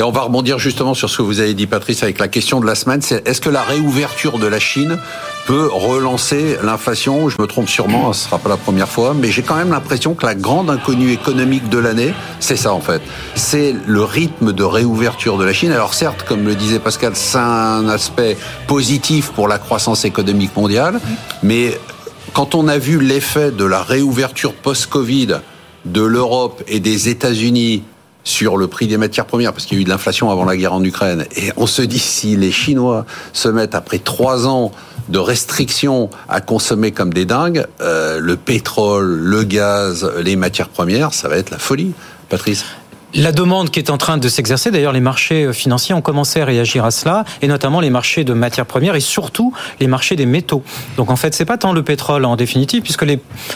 Et on va rebondir justement sur ce que vous avez dit, Patrice, avec la question de la semaine. Est-ce que la réouverture de la Chine peut relancer l'inflation? Je me trompe sûrement, ce sera pas la première fois, mais j'ai quand même l'impression que la grande inconnue économique de l'année, c'est ça en fait. C'est le rythme de réouverture de la Chine. Alors certes, comme le disait Pascal, c'est un aspect positif pour la croissance économique mondiale, mais quand on a vu l'effet de la réouverture post-Covid de l'Europe et des États-Unis sur le prix des matières premières, parce qu'il y a eu de l'inflation avant la guerre en Ukraine. Et on se dit, si les Chinois se mettent, après trois ans de restrictions, à consommer comme des dingues, euh, le pétrole, le gaz, les matières premières, ça va être la folie. Patrice? La demande qui est en train de s'exercer, d'ailleurs les marchés euh, financiers ont commencé à réagir à cela, et notamment les marchés de matières premières et surtout les marchés des métaux. Donc en fait, c'est pas tant le pétrole en définitive, puisque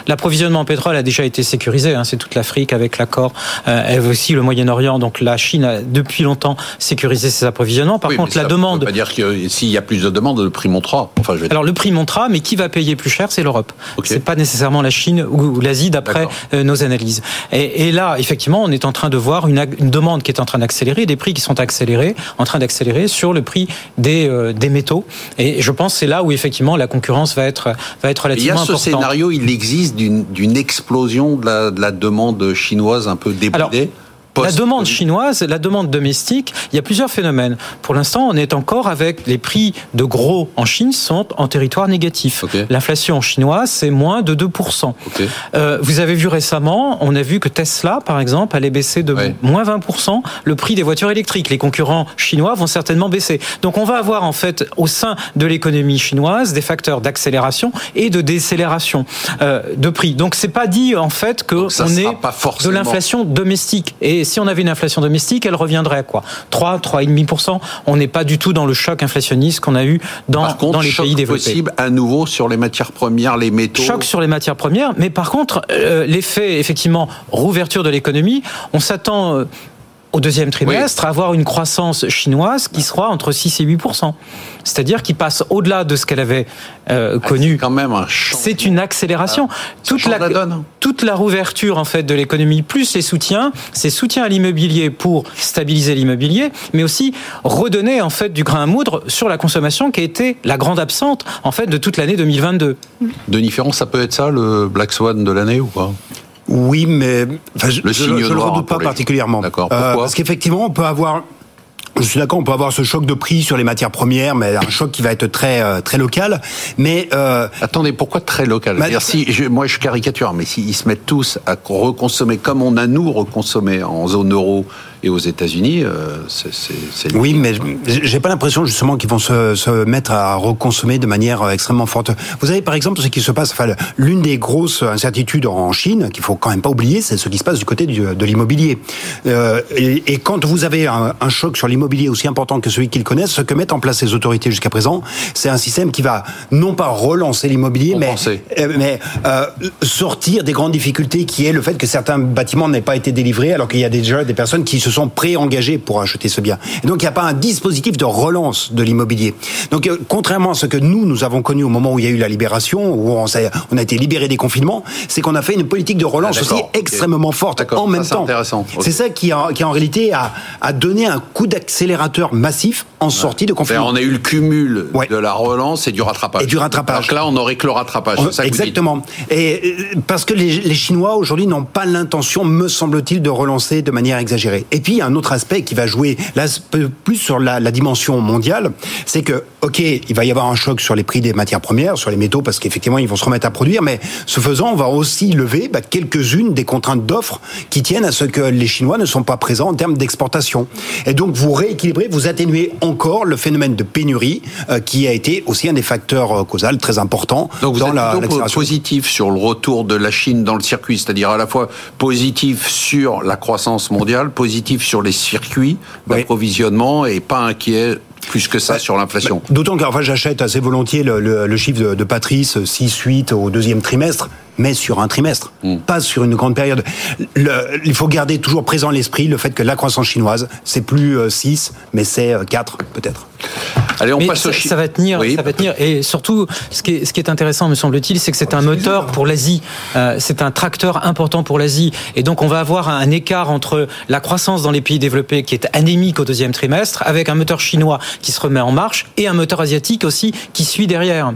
l'approvisionnement en pétrole a déjà été sécurisé. Hein, c'est toute l'Afrique avec l'accord, euh, aussi le Moyen-Orient. Donc la Chine a depuis longtemps sécurisé ses approvisionnements. Par contre, la demande. Veut pas dire que s'il y a plus de demandes, le prix montera. Enfin, je Alors le prix montera, mais qui va payer plus cher, c'est l'Europe. Okay. C'est pas nécessairement la Chine ou l'Asie, d'après euh, nos analyses. Et, et là, effectivement, on est en train de voir une, demande qui est en train d'accélérer, des prix qui sont accélérés, en train d'accélérer sur le prix des, euh, des métaux. Et je pense que c'est là où effectivement la concurrence va être, va être relativement importante. Il y a ce scénario, il existe d'une explosion de la, de la, demande chinoise un peu débridée la demande chinoise, la demande domestique, il y a plusieurs phénomènes. Pour l'instant, on est encore avec les prix de gros en Chine sont en territoire négatif. L'inflation chinoise, c'est moins de 2%. Euh, vous avez vu récemment, on a vu que Tesla, par exemple, allait baisser de moins 20% le prix des voitures électriques. Les concurrents chinois vont certainement baisser. Donc on va avoir en fait au sein de l'économie chinoise des facteurs d'accélération et de décélération euh, de prix. Donc c'est pas dit en fait que on est de l'inflation domestique. Et et si on avait une inflation domestique, elle reviendrait à quoi? 3, 3,5%. On n'est pas du tout dans le choc inflationniste qu'on a eu dans, dans les pays développés. possible à nouveau sur les matières premières, les métaux. Choc sur les matières premières, mais par contre, euh, l'effet effectivement rouverture de l'économie, on s'attend euh, au deuxième trimestre, avoir une croissance chinoise qui sera entre 6 et 8 C'est-à-dire qui passe au-delà de ce qu'elle avait euh, ah, connu. quand même C'est une accélération. Ah, toute la, donne. toute la rouverture en fait de l'économie, plus les soutiens, c'est soutien à l'immobilier pour stabiliser l'immobilier, mais aussi redonner en fait du grain à moudre sur la consommation qui a été la grande absente en fait de toute l'année 2022. Denis Ferrand, ça peut être ça le Black Swan de l'année ou pas? Oui, mais je ne le redoute pas particulièrement. D'accord. Euh, parce qu'effectivement, on peut avoir je suis d'accord, on peut avoir ce choc de prix sur les matières premières, mais un choc qui va être très euh, très local. Mais euh, attendez, pourquoi très local? Bah, si, je, Moi, je caricature, mais s'ils se mettent tous à reconsommer comme on a nous reconsommé en zone euro et aux États-Unis, euh, c'est. Oui, mais j'ai pas l'impression justement qu'ils vont se, se, mettre à reconsommer de manière euh, extrêmement forte. Vous avez par exemple ce qui se passe. Enfin, l'une des grosses incertitudes en Chine qu'il faut quand même pas oublier, c'est ce qui se passe du côté du, de l'immobilier. Euh, et, et, quand vous avez un, un choc sur l'immobilier aussi important que celui qu'ils connaissent, ce que mettent en place les autorités jusqu'à présent, c'est un système qui va non pas relancer l'immobilier, mais, mais euh, sortir des grandes difficultés qui est le fait que certains bâtiments n'aient pas été délivrés alors qu'il y a déjà des personnes qui se sont pré-engagés pour acheter ce bien. Et donc il n'y a pas un dispositif de relance de l'immobilier. Donc euh, contrairement à ce que nous, nous avons connu au moment où il y a eu la libération, où on, on a été libéré des confinements, c'est qu'on a fait une politique de relance ah, aussi extrêmement forte en même temps. C'est ça qui, qui en réalité a, a donné un coup d'accélérateur massif en sortie de confinement. On a eu le cumul de la relance et du rattrapage. Et du rattrapage. Donc là, on n'aurait que le rattrapage. ça exactement. Et euh, parce que les, les Chinois aujourd'hui n'ont pas l'intention, me semble-t-il, de relancer de manière exagérée. Et puis un autre aspect qui va jouer plus sur la dimension mondiale, c'est que ok, il va y avoir un choc sur les prix des matières premières, sur les métaux, parce qu'effectivement ils vont se remettre à produire, mais ce faisant, on va aussi lever bah, quelques-unes des contraintes d'offres qui tiennent à ce que les Chinois ne sont pas présents en termes d'exportation. Et donc vous rééquilibrez, vous atténuez encore le phénomène de pénurie euh, qui a été aussi un des facteurs euh, causaux très importants donc vous êtes la positif sur le retour de la Chine dans le circuit, c'est-à-dire à la fois positif sur la croissance mondiale, positif sur les circuits d'approvisionnement et pas inquiet plus que ça sur l'inflation. D'autant que j'achète assez volontiers le, chiffre de, Patrice, 6-8 au deuxième trimestre. Mais sur un trimestre, mm. pas sur une grande période. il faut garder toujours présent l'esprit le fait que la croissance chinoise, c'est plus 6, euh, mais c'est 4 euh, peut-être. Allez, on passe ça, au ça va tenir, ça va tenir. Et surtout, ce qui est, ce qui est intéressant, me semble-t-il, c'est que c'est un moteur pour l'Asie. Euh, c'est un tracteur important pour l'Asie. Et donc, on va avoir un écart entre la croissance dans les pays développés qui est anémique au deuxième trimestre, avec un moteur chinois qui se remet en marche et un moteur asiatique aussi qui suit derrière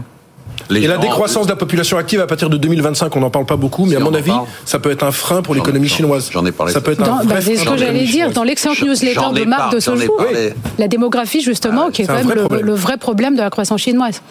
et la décroissance de la population active à partir de 2025, on n'en parle pas beaucoup, mais à mon avis, ça peut être un frein pour l'économie chinoise. J'en ai parlé. Ça peut être un bah, C'est ce que j'allais dire dans l'excellente newsletter de Marc de ce jour. La démographie, justement, ah, qui est, quand même le vrai problème de la croissance chinoise.